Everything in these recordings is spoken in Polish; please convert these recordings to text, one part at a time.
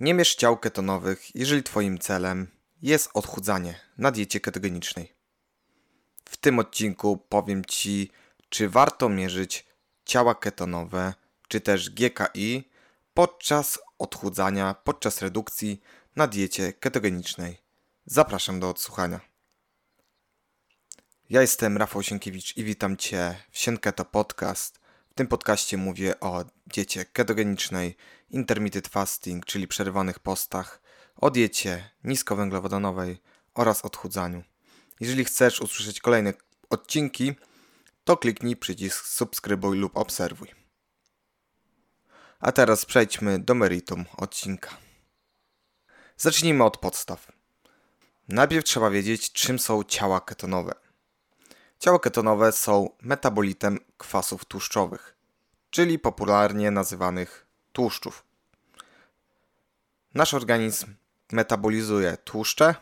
Nie mierz ciał ketonowych, jeżeli Twoim celem jest odchudzanie na diecie ketogenicznej. W tym odcinku powiem Ci, czy warto mierzyć ciała ketonowe, czy też GKI podczas odchudzania, podczas redukcji na diecie ketogenicznej. Zapraszam do odsłuchania. Ja jestem Rafał Sienkiewicz i witam Cię w Sienketo Podcast. Tym podcaście mówię o diecie ketogenicznej, intermittent fasting, czyli przerywanych postach, o diecie niskowęglowodanowej oraz odchudzaniu. Jeżeli chcesz usłyszeć kolejne odcinki, to kliknij przycisk subskrybuj lub obserwuj. A teraz przejdźmy do meritum odcinka. Zacznijmy od podstaw. Najpierw trzeba wiedzieć, czym są ciała ketonowe. Ciała ketonowe są metabolitem kwasów tłuszczowych, czyli popularnie nazywanych tłuszczów. Nasz organizm metabolizuje tłuszcze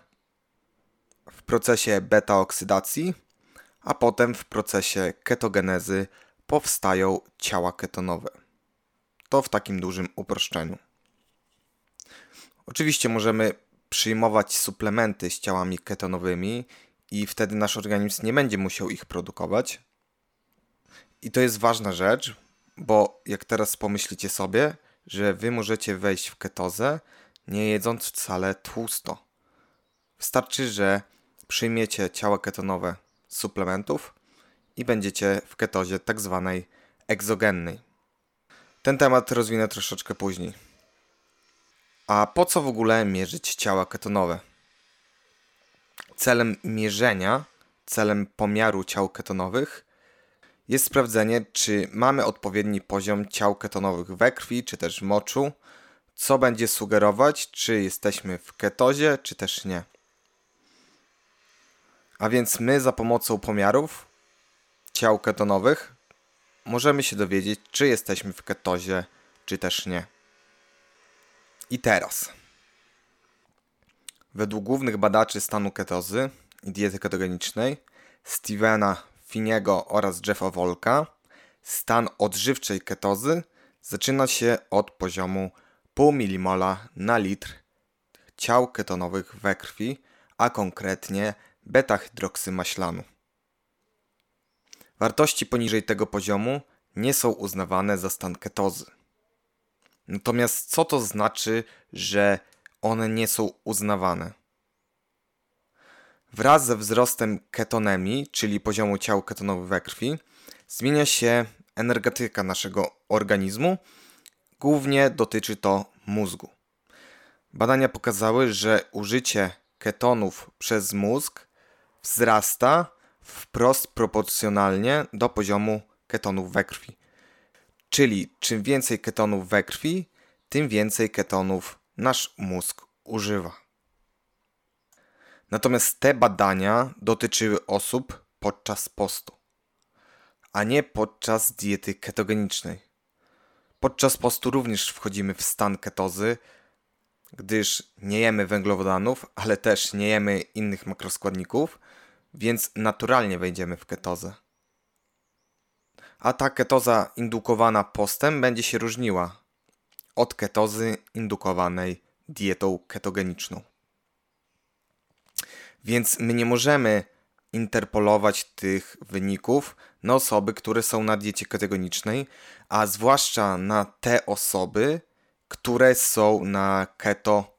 w procesie beta-oksydacji, a potem w procesie ketogenezy powstają ciała ketonowe. To w takim dużym uproszczeniu. Oczywiście możemy przyjmować suplementy z ciałami ketonowymi i wtedy nasz organizm nie będzie musiał ich produkować. I to jest ważna rzecz, bo jak teraz pomyślicie sobie, że wy możecie wejść w ketozę, nie jedząc wcale tłusto. Wystarczy, że przyjmiecie ciała ketonowe z suplementów i będziecie w ketozie tak zwanej egzogennej. Ten temat rozwinę troszeczkę później. A po co w ogóle mierzyć ciała ketonowe? Celem mierzenia, celem pomiaru ciał ketonowych jest sprawdzenie, czy mamy odpowiedni poziom ciał ketonowych we krwi, czy też w moczu, co będzie sugerować, czy jesteśmy w ketozie, czy też nie. A więc my za pomocą pomiarów ciał ketonowych możemy się dowiedzieć, czy jesteśmy w ketozie, czy też nie. I teraz. Według głównych badaczy stanu ketozy i diety ketogenicznej Stevena Finiego oraz Jeffa Volka, stan odżywczej ketozy zaczyna się od poziomu 0,5 mmol na litr ciał ketonowych we krwi, a konkretnie beta-hydroksymaślanu. Wartości poniżej tego poziomu nie są uznawane za stan ketozy. Natomiast co to znaczy, że one nie są uznawane? Wraz ze wzrostem ketonemii, czyli poziomu ciał ketonowych we krwi, zmienia się energetyka naszego organizmu. Głównie dotyczy to mózgu. Badania pokazały, że użycie ketonów przez mózg wzrasta wprost proporcjonalnie do poziomu ketonów we krwi. Czyli czym więcej ketonów we krwi, tym więcej ketonów nasz mózg używa. Natomiast te badania dotyczyły osób podczas postu, a nie podczas diety ketogenicznej. Podczas postu również wchodzimy w stan ketozy, gdyż nie jemy węglowodanów, ale też nie jemy innych makroskładników, więc naturalnie wejdziemy w ketozę. A ta ketoza indukowana postem będzie się różniła od ketozy indukowanej dietą ketogeniczną. Więc my nie możemy interpolować tych wyników na osoby, które są na diecie ketogenicznej, a zwłaszcza na te osoby, które są na keto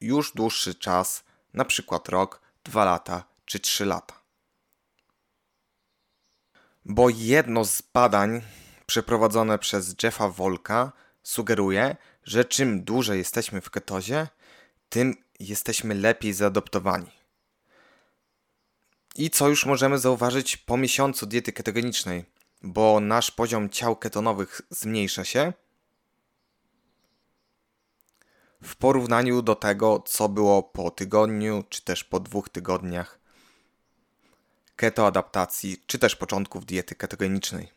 już dłuższy czas, na przykład rok, dwa lata czy trzy lata. Bo jedno z badań przeprowadzone przez Jeffa Volka sugeruje, że czym dłużej jesteśmy w ketozie, tym jesteśmy lepiej zaadoptowani. I co już możemy zauważyć po miesiącu diety ketogenicznej, bo nasz poziom ciał ketonowych zmniejsza się w porównaniu do tego, co było po tygodniu, czy też po dwóch tygodniach ketoadaptacji, czy też początków diety ketogenicznej.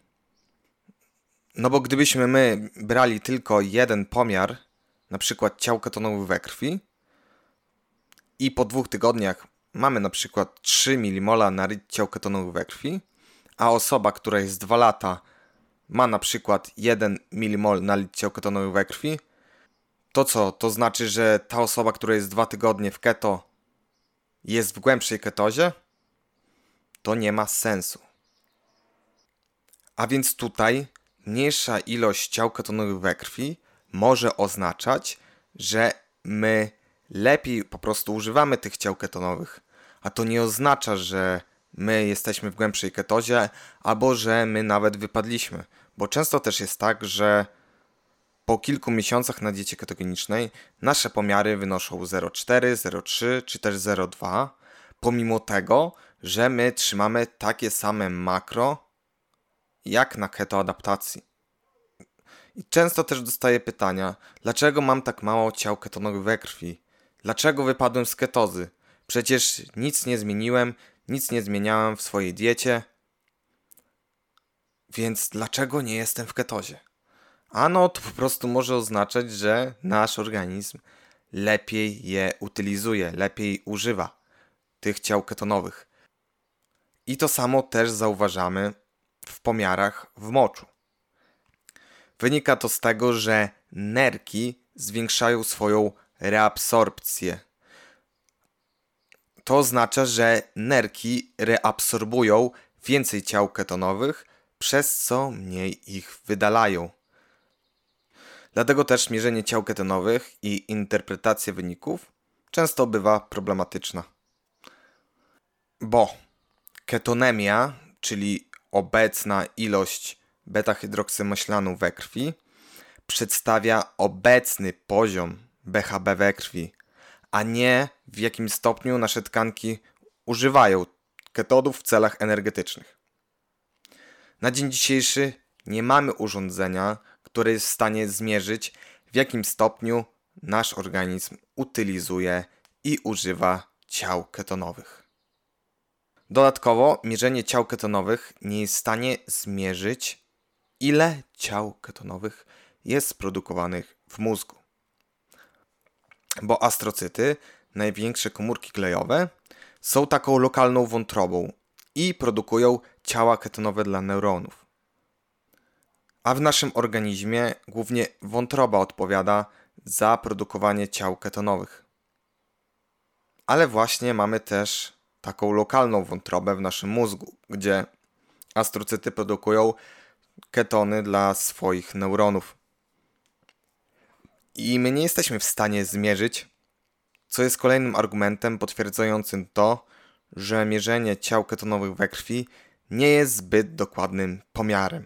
No bo gdybyśmy my brali tylko jeden pomiar, na przykład ciał ketonowych we krwi, i po dwóch tygodniach mamy na przykład 3 mmol na rytm ciał ketonowych we krwi, a osoba, która jest 2 lata, ma na przykład 1 mmol na litr ciał ketonowych we krwi, To co? To znaczy, że ta osoba, która jest dwa tygodnie w keto, jest w głębszej ketozie? To nie ma sensu. A więc tutaj mniejsza ilość ciał ketonowych we krwi może oznaczać, że my lepiej po prostu używamy tych ciał ketonowych. A to nie oznacza, że my jesteśmy w głębszej ketozie albo że my nawet wypadliśmy. Bo często też jest tak, że po kilku miesiącach na diecie ketogenicznej nasze pomiary wynoszą 0,4, 0,3 czy też 0,2, pomimo tego, że my trzymamy takie same makro jak na ketoadaptacji. I często też dostaję pytania, dlaczego mam tak mało ciał ketonowych we krwi? Dlaczego wypadłem z ketozy? Przecież nic nie zmieniłem, nic nie zmieniałem w swojej diecie. Więc dlaczego nie jestem w ketozie? Ano, to po prostu może oznaczać, że nasz organizm lepiej je utylizuje, lepiej używa tych ciał ketonowych. I to samo też zauważamy pomiarach w moczu. Wynika to z tego, że nerki zwiększają swoją reabsorpcję. To oznacza, że nerki reabsorbują więcej ciał ketonowych, przez co mniej ich wydalają. Dlatego też mierzenie ciał ketonowych i interpretacja wyników często bywa problematyczna. Bo ketonemia, czyli obecna ilość beta-hydroksymaślanu we krwi, przedstawia obecny poziom BHB we krwi, a nie w jakim stopniu nasze tkanki używają ketodów w celach energetycznych. Na dzień dzisiejszy nie mamy urządzenia, które jest w stanie zmierzyć, w jakim stopniu nasz organizm utylizuje i używa ciał ketonowych. Dodatkowo, mierzenie ciał ketonowych nie jest w stanie zmierzyć, ile ciał ketonowych jest produkowanych w mózgu. Bo astrocyty, największe komórki klejowe, są taką lokalną wątrobą i produkują ciała ketonowe dla neuronów. A w naszym organizmie głównie wątroba odpowiada za produkowanie ciał ketonowych. Ale właśnie mamy też taką lokalną wątrobę w naszym mózgu, gdzie astrocyty produkują ketony dla swoich neuronów. I my nie jesteśmy w stanie zmierzyć, co jest kolejnym argumentem potwierdzającym to, że mierzenie ciał ketonowych we krwi nie jest zbyt dokładnym pomiarem.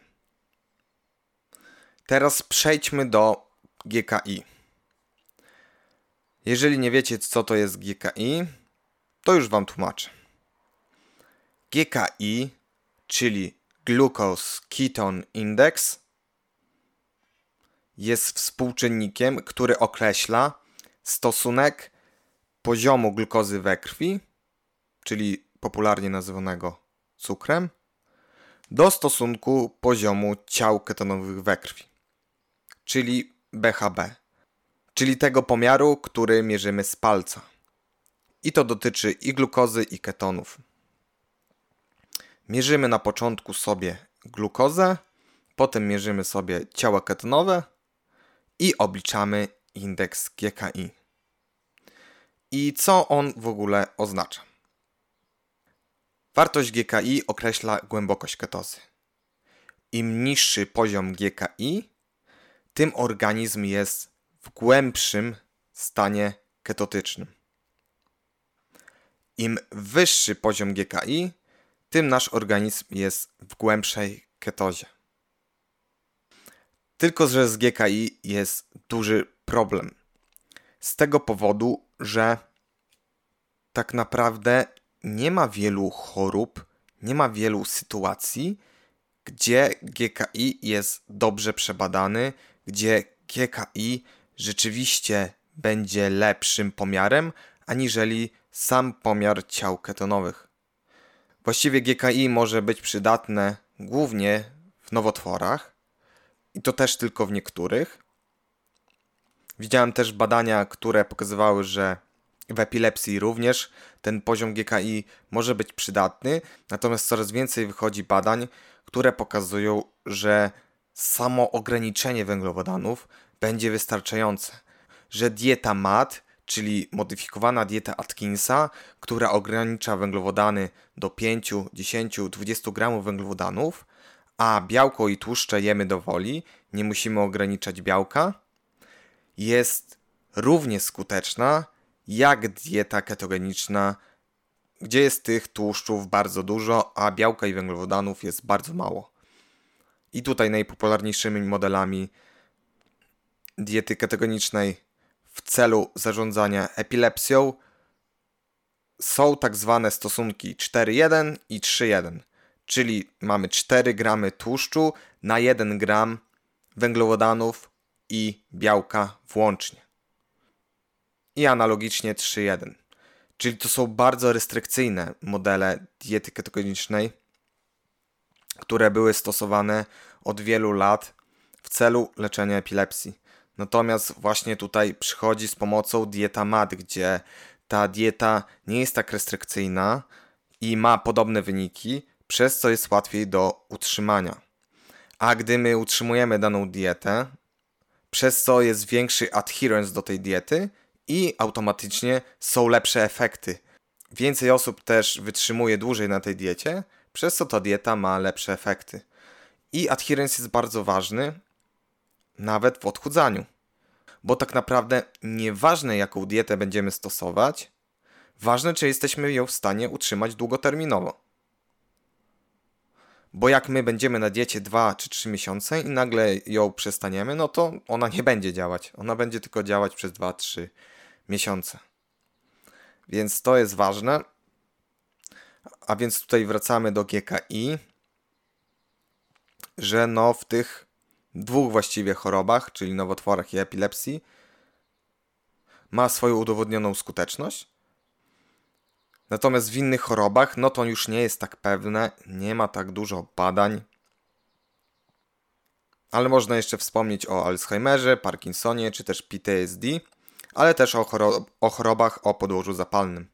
Teraz przejdźmy do GKI. Jeżeli nie wiecie, co to jest GKI, to już Wam tłumaczę. GKI, czyli Glucose Ketone Index, jest współczynnikiem, który określa stosunek poziomu glukozy we krwi, czyli popularnie nazywanego cukrem, do stosunku poziomu ciał ketonowych we krwi, czyli BHB, czyli tego pomiaru, który mierzymy z palca. I to dotyczy i glukozy, i ketonów. Mierzymy na początku sobie glukozę, potem mierzymy sobie ciała ketonowe i obliczamy indeks GKI. I co on w ogóle oznacza? Wartość GKI określa głębokość ketozy. Im niższy poziom GKI, tym organizm jest w głębszym stanie ketotycznym. Im wyższy poziom GKI, tym nasz organizm jest w głębszej ketozie. Tylko, że z GKI jest duży problem. Z tego powodu, że tak naprawdę nie ma wielu chorób, nie ma wielu sytuacji, gdzie GKI jest dobrze przebadany, gdzie GKI rzeczywiście będzie lepszym pomiarem, aniżeli sam pomiar ciał ketonowych. Właściwie GKI może być przydatne głównie w nowotworach i to też tylko w niektórych. Widziałem też badania, które pokazywały, że w epilepsji również ten poziom GKI może być przydatny, natomiast coraz więcej wychodzi badań, które pokazują, że samo ograniczenie węglowodanów będzie wystarczające. że dieta MAD, czyli modyfikowana dieta Atkinsa, która ogranicza węglowodany do 5, 10, 20 gramów węglowodanów, a białko i tłuszcze jemy do woli, nie musimy ograniczać białka, jest równie skuteczna jak dieta ketogeniczna, gdzie jest tych tłuszczów bardzo dużo, a białka i węglowodanów jest bardzo mało. I tutaj najpopularniejszymi modelami diety ketogenicznej w celu zarządzania epilepsją są tak zwane stosunki 4,1 i 3,1, czyli mamy 4 gramy tłuszczu na 1 gram węglowodanów i białka włącznie. I analogicznie 3,1. Czyli to są bardzo restrykcyjne modele diety ketogenicznej, które były stosowane od wielu lat w celu leczenia epilepsji. Natomiast właśnie tutaj przychodzi z pomocą dieta MAD, gdzie ta dieta nie jest tak restrykcyjna i ma podobne wyniki, przez co jest łatwiej do utrzymania. A gdy my utrzymujemy daną dietę, przez co jest większy adherence do tej diety i automatycznie są lepsze efekty. Więcej osób też wytrzymuje dłużej na tej diecie, przez co ta dieta ma lepsze efekty. I adherence jest bardzo ważny, nawet w odchudzaniu. Bo tak naprawdę nieważne jaką dietę będziemy stosować, ważne czy jesteśmy ją w stanie utrzymać długoterminowo. Bo jak my będziemy na diecie 2 czy 3 miesiące i nagle ją przestaniemy, no to ona nie będzie działać. Ona będzie tylko działać przez 2-3 miesiące. Więc to jest ważne. A więc tutaj wracamy do GKI, że no w tych dwóch właściwie chorobach, czyli nowotworach i epilepsji, ma swoją udowodnioną skuteczność. Natomiast w innych chorobach, no to już nie jest tak pewne, nie ma tak dużo badań. Ale można jeszcze wspomnieć o Alzheimerze, Parkinsonie czy też PTSD, ale też o, o chorobach o podłożu zapalnym.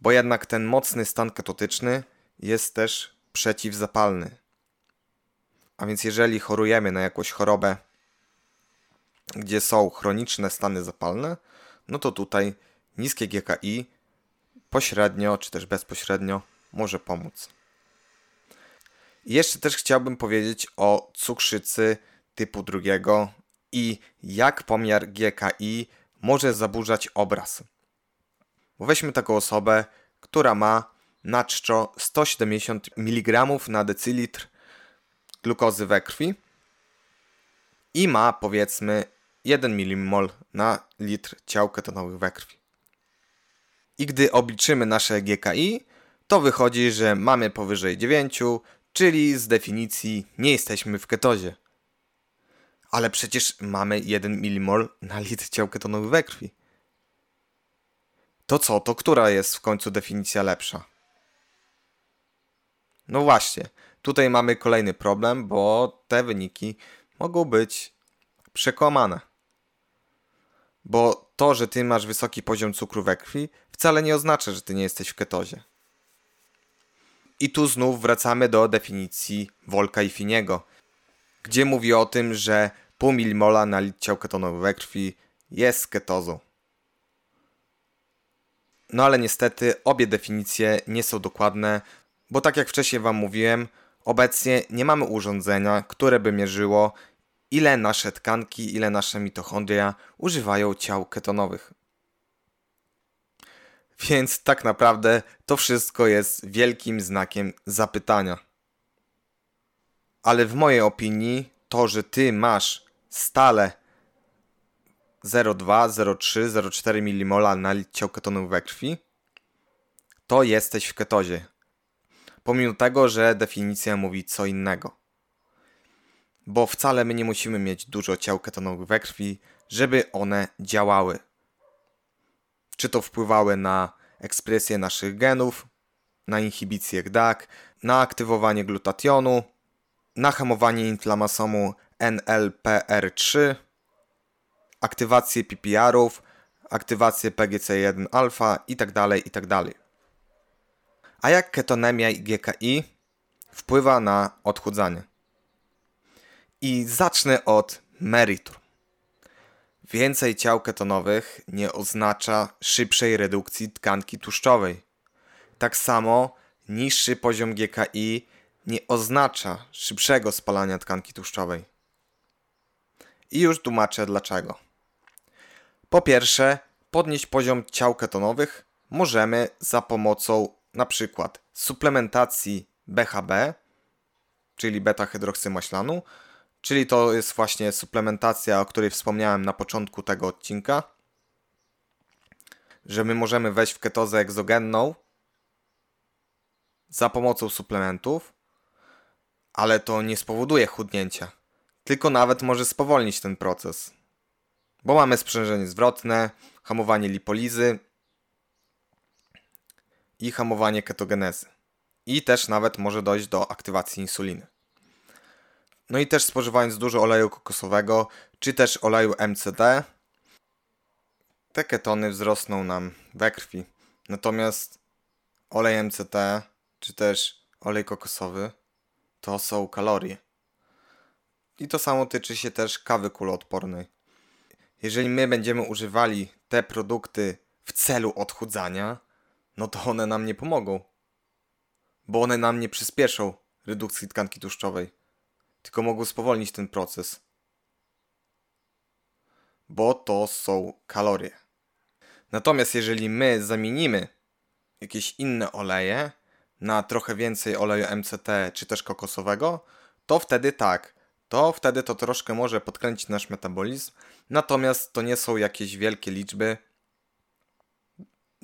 Bo jednak ten mocny stan ketotyczny jest też przeciwzapalny. A więc jeżeli chorujemy na jakąś chorobę, gdzie są chroniczne stany zapalne, no to tutaj niskie GKI pośrednio czy też bezpośrednio może pomóc. I jeszcze też chciałbym powiedzieć o cukrzycy typu drugiego i jak pomiar GKI może zaburzać obraz. Bo weźmy taką osobę, która ma na czczo 170 mg na decylitr glukozy we krwi i ma powiedzmy 1 mmol na litr ciał ketonowych we krwi. I gdy obliczymy nasze GKI, to wychodzi, że mamy powyżej 9, czyli z definicji nie jesteśmy w ketozie. Ale przecież mamy 1 mmol na litr ciał ketonowych we krwi. To co, to która jest w końcu definicja lepsza? No właśnie, tutaj mamy kolejny problem, bo te wyniki mogą być przekłamane. Bo to, że ty masz wysoki poziom cukru we krwi, wcale nie oznacza, że ty nie jesteś w ketozie. I tu znów wracamy do definicji Wolka i Finiego, gdzie mówi o tym, że pół milimola na litr ciał we krwi jest ketozą. No ale niestety obie definicje nie są dokładne, bo tak jak wcześniej Wam mówiłem, obecnie nie mamy urządzenia, które by mierzyło, ile nasze tkanki, ile nasze mitochondria używają ciał ketonowych. Więc tak naprawdę to wszystko jest wielkim znakiem zapytania. Ale w mojej opinii to, że ty masz stale 0,2, 0,3, 0,4 mmol na ciał ketonowych we krwi, to jesteś w ketozie. Pomimo tego, że definicja mówi co innego. Bo wcale my nie musimy mieć dużo ciał ketonowych we krwi, żeby one działały. Czy to wpływały na ekspresję naszych genów, na inhibicję GDAC, na aktywowanie glutationu, na hamowanie inflamasomu NLPR3, aktywację PPR-ów, aktywację PGC1-alfa itd., itd. A jak ketonemia i GKI wpływa na odchudzanie? I zacznę od meritum. Więcej ciał ketonowych nie oznacza szybszej redukcji tkanki tłuszczowej. Tak samo niższy poziom GKI nie oznacza szybszego spalania tkanki tłuszczowej. I już tłumaczę dlaczego. Po pierwsze, podnieść poziom ciał ketonowych możemy za pomocą przykład suplementacji BHB, czyli beta-hydroksymaślanu, czyli to jest właśnie suplementacja, o której wspomniałem na początku tego odcinka, że my możemy wejść w ketozę egzogenną za pomocą suplementów, ale to nie spowoduje chudnięcia, tylko nawet może spowolnić ten proces. Bo mamy sprzężenie zwrotne, hamowanie lipolizy i hamowanie ketogenezy. I też nawet może dojść do aktywacji insuliny. No i też spożywając dużo oleju kokosowego, czy też oleju MCT, te ketony wzrosną nam we krwi. Natomiast olej MCT, czy też olej kokosowy, to są kalorie. I to samo tyczy się też kawy kuloodpornej. Jeżeli my będziemy używali te produkty w celu odchudzania, no to one nam nie pomogą. Bo one nam nie przyspieszą redukcji tkanki tłuszczowej, tylko mogą spowolnić ten proces. Bo to są kalorie. Natomiast jeżeli my zamienimy jakieś inne oleje na trochę więcej oleju MCT czy też kokosowego, to wtedy tak, to wtedy to troszkę może podkręcić nasz metabolizm, natomiast to nie są jakieś wielkie liczby.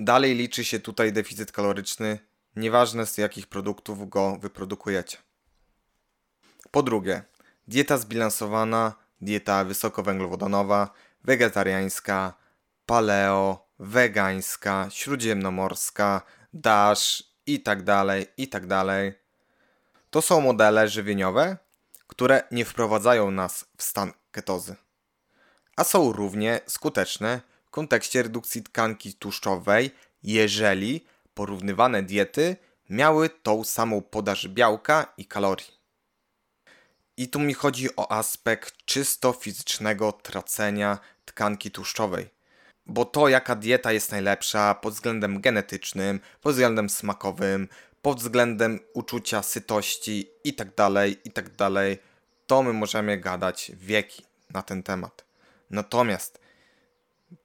Dalej liczy się tutaj deficyt kaloryczny, nieważne z jakich produktów go wyprodukujecie. Po drugie, dieta zbilansowana, dieta wysokowęglowodanowa, wegetariańska, paleo, wegańska, śródziemnomorska, dash i tak dalej, i tak dalej. To są modele żywieniowe, które nie wprowadzają nas w stan ketozy, a są równie skuteczne w kontekście redukcji tkanki tłuszczowej, jeżeli porównywane diety miały tą samą podaż białka i kalorii. I tu mi chodzi o aspekt czysto fizycznego tracenia tkanki tłuszczowej. Bo to, jaka dieta jest najlepsza pod względem genetycznym, pod względem smakowym, pod względem uczucia sytości i tak dalej, i tak to my możemy gadać wieki na ten temat. Natomiast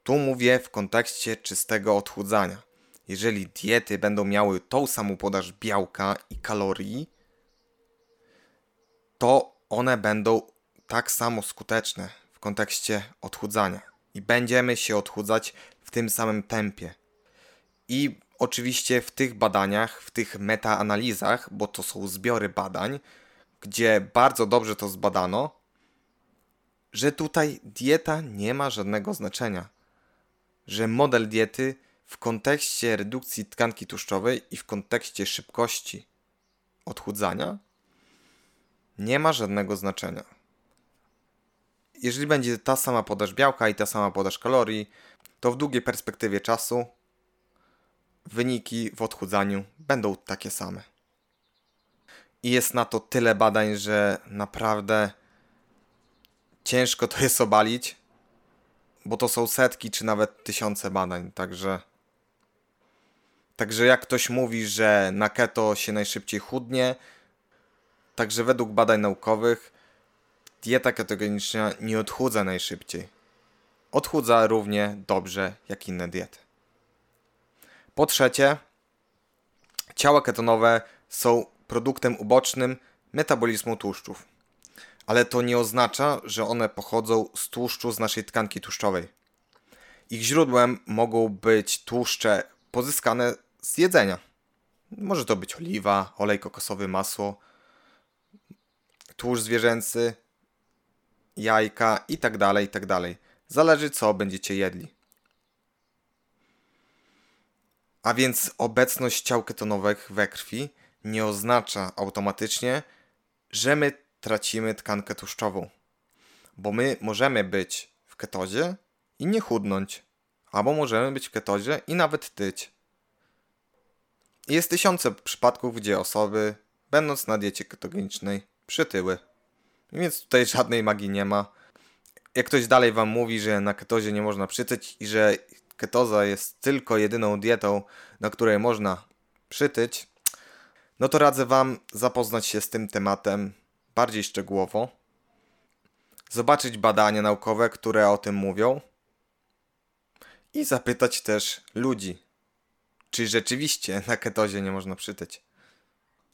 tu mówię w kontekście czystego odchudzania. Jeżeli diety będą miały tą samą podaż białka i kalorii, to one będą tak samo skuteczne w kontekście odchudzania. I będziemy się odchudzać w tym samym tempie. I oczywiście w tych badaniach, w tych metaanalizach, bo to są zbiory badań, gdzie bardzo dobrze to zbadano, że tutaj dieta nie ma żadnego znaczenia. Że model diety w kontekście redukcji tkanki tłuszczowej i w kontekście szybkości odchudzania nie ma żadnego znaczenia. Jeżeli będzie ta sama podaż białka i ta sama podaż kalorii, to w długiej perspektywie czasu wyniki w odchudzaniu będą takie same. I jest na to tyle badań, że naprawdę ciężko to jest obalić, bo to są setki czy nawet tysiące badań, także Także jak ktoś mówi, że na keto się najszybciej chudnie, także według badań naukowych dieta ketogeniczna nie odchudza najszybciej. Odchudza równie dobrze jak inne diety. Po trzecie, ciała ketonowe są produktem ubocznym metabolizmu tłuszczów. Ale to nie oznacza, że one pochodzą z tłuszczu z naszej tkanki tłuszczowej. Ich źródłem mogą być tłuszcze pozyskane z jedzenia. Może to być oliwa, olej kokosowy, masło, tłuszcz zwierzęcy, jajka i tak dalej, i tak. Zależy co będziecie jedli. A więc obecność ciał ketonowych we krwi nie oznacza automatycznie, że my tracimy tkankę tłuszczową. Bo my możemy być w ketozie i nie chudnąć. Albo możemy być w ketozie i nawet tyć. Jest tysiące przypadków, gdzie osoby, będąc na diecie ketogenicznej, przytyły. Więc tutaj żadnej magii nie ma. jak ktoś dalej wam mówi, że na ketozie nie można przytyć i że ketoza jest tylko jedyną dietą, na której można przytyć, no to radzę wam zapoznać się z tym tematem bardziej szczegółowo, zobaczyć badania naukowe, które o tym mówią i zapytać też ludzi, czy rzeczywiście na ketozie nie można przytyć.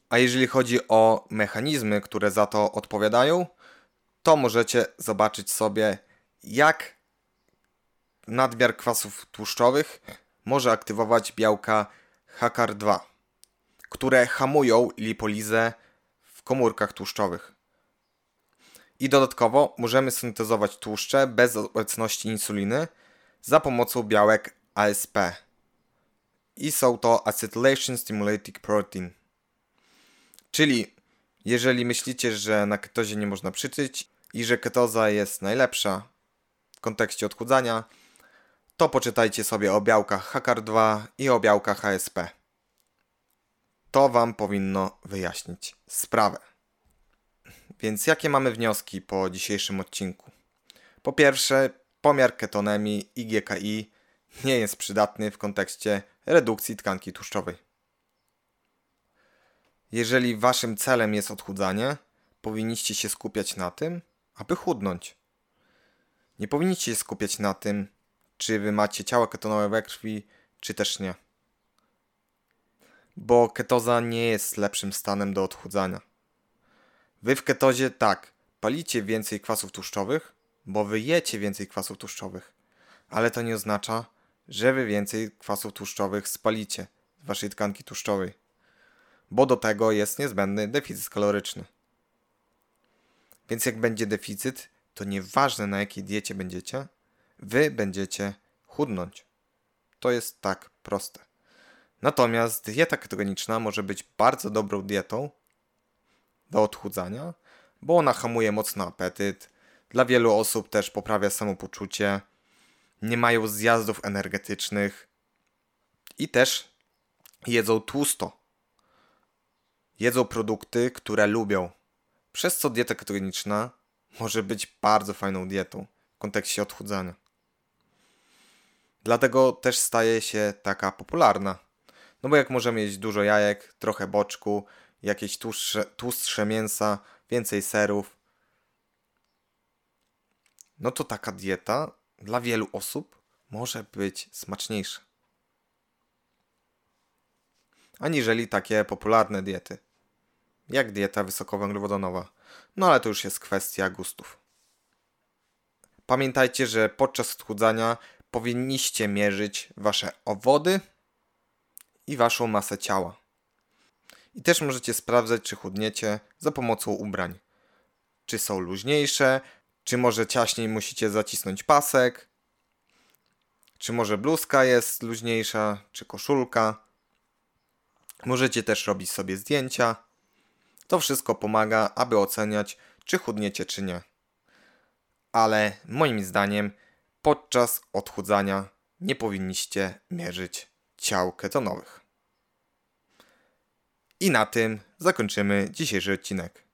A jeżeli chodzi o mechanizmy, które za to odpowiadają, to możecie zobaczyć sobie, jak nadmiar kwasów tłuszczowych może aktywować białka HCR2, które hamują lipolizę w komórkach tłuszczowych. I dodatkowo możemy syntezować tłuszcze bez obecności insuliny za pomocą białek ASP. I są to Acetylation Stimulating Protein. Czyli jeżeli myślicie, że na ketozie nie można przytyć i że ketoza jest najlepsza w kontekście odchudzania, to poczytajcie sobie o białkach HCR2 i o białkach ASP. To Wam powinno wyjaśnić sprawę. Więc jakie mamy wnioski po dzisiejszym odcinku? Po pierwsze, pomiar ketonemii i GKI nie jest przydatny w kontekście redukcji tkanki tłuszczowej. Jeżeli waszym celem jest odchudzanie, powinniście się skupiać na tym, aby chudnąć. Nie powinniście się skupiać na tym, czy wy macie ciała ketonowe we krwi, czy też nie. Bo ketoza nie jest lepszym stanem do odchudzania. Wy w ketozie tak, palicie więcej kwasów tłuszczowych, bo wy jecie więcej kwasów tłuszczowych, ale to nie oznacza, że wy więcej kwasów tłuszczowych spalicie z waszej tkanki tłuszczowej, bo do tego jest niezbędny deficyt kaloryczny. Więc jak będzie deficyt, to nieważne na jakiej diecie będziecie, wy będziecie chudnąć. To jest tak proste. Natomiast dieta ketogeniczna może być bardzo dobrą dietą do odchudzania, bo ona hamuje mocno apetyt. Dla wielu osób też poprawia samopoczucie. Nie mają zjazdów energetycznych i też jedzą tłusto. Jedzą produkty, które lubią. Przez co dieta ketogeniczna może być bardzo fajną dietą w kontekście odchudzania. Dlatego też staje się taka popularna. No bo jak możemy jeść dużo jajek, trochę boczku, jakieś tłustsze mięsa, więcej serów, no to taka dieta dla wielu osób może być smaczniejsza. Aniżeli takie popularne diety, jak dieta wysokowęglowodanowa. No ale to już jest kwestia gustów. Pamiętajcie, że podczas odchudzania powinniście mierzyć wasze owody i waszą masę ciała. I też możecie sprawdzać, czy chudniecie za pomocą ubrań. Czy są luźniejsze, czy może ciaśniej musicie zacisnąć pasek, czy może bluzka jest luźniejsza, czy koszulka. Możecie też robić sobie zdjęcia. To wszystko pomaga, aby oceniać, czy chudniecie, czy nie. Ale moim zdaniem podczas odchudzania nie powinniście mierzyć ciał ketonowych. I na tym zakończymy dzisiejszy odcinek.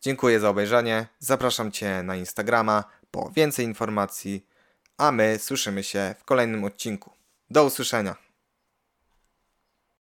Dziękuję za obejrzenie. Zapraszam Cię na Instagrama po więcej informacji, a my słyszymy się w kolejnym odcinku. Do usłyszenia.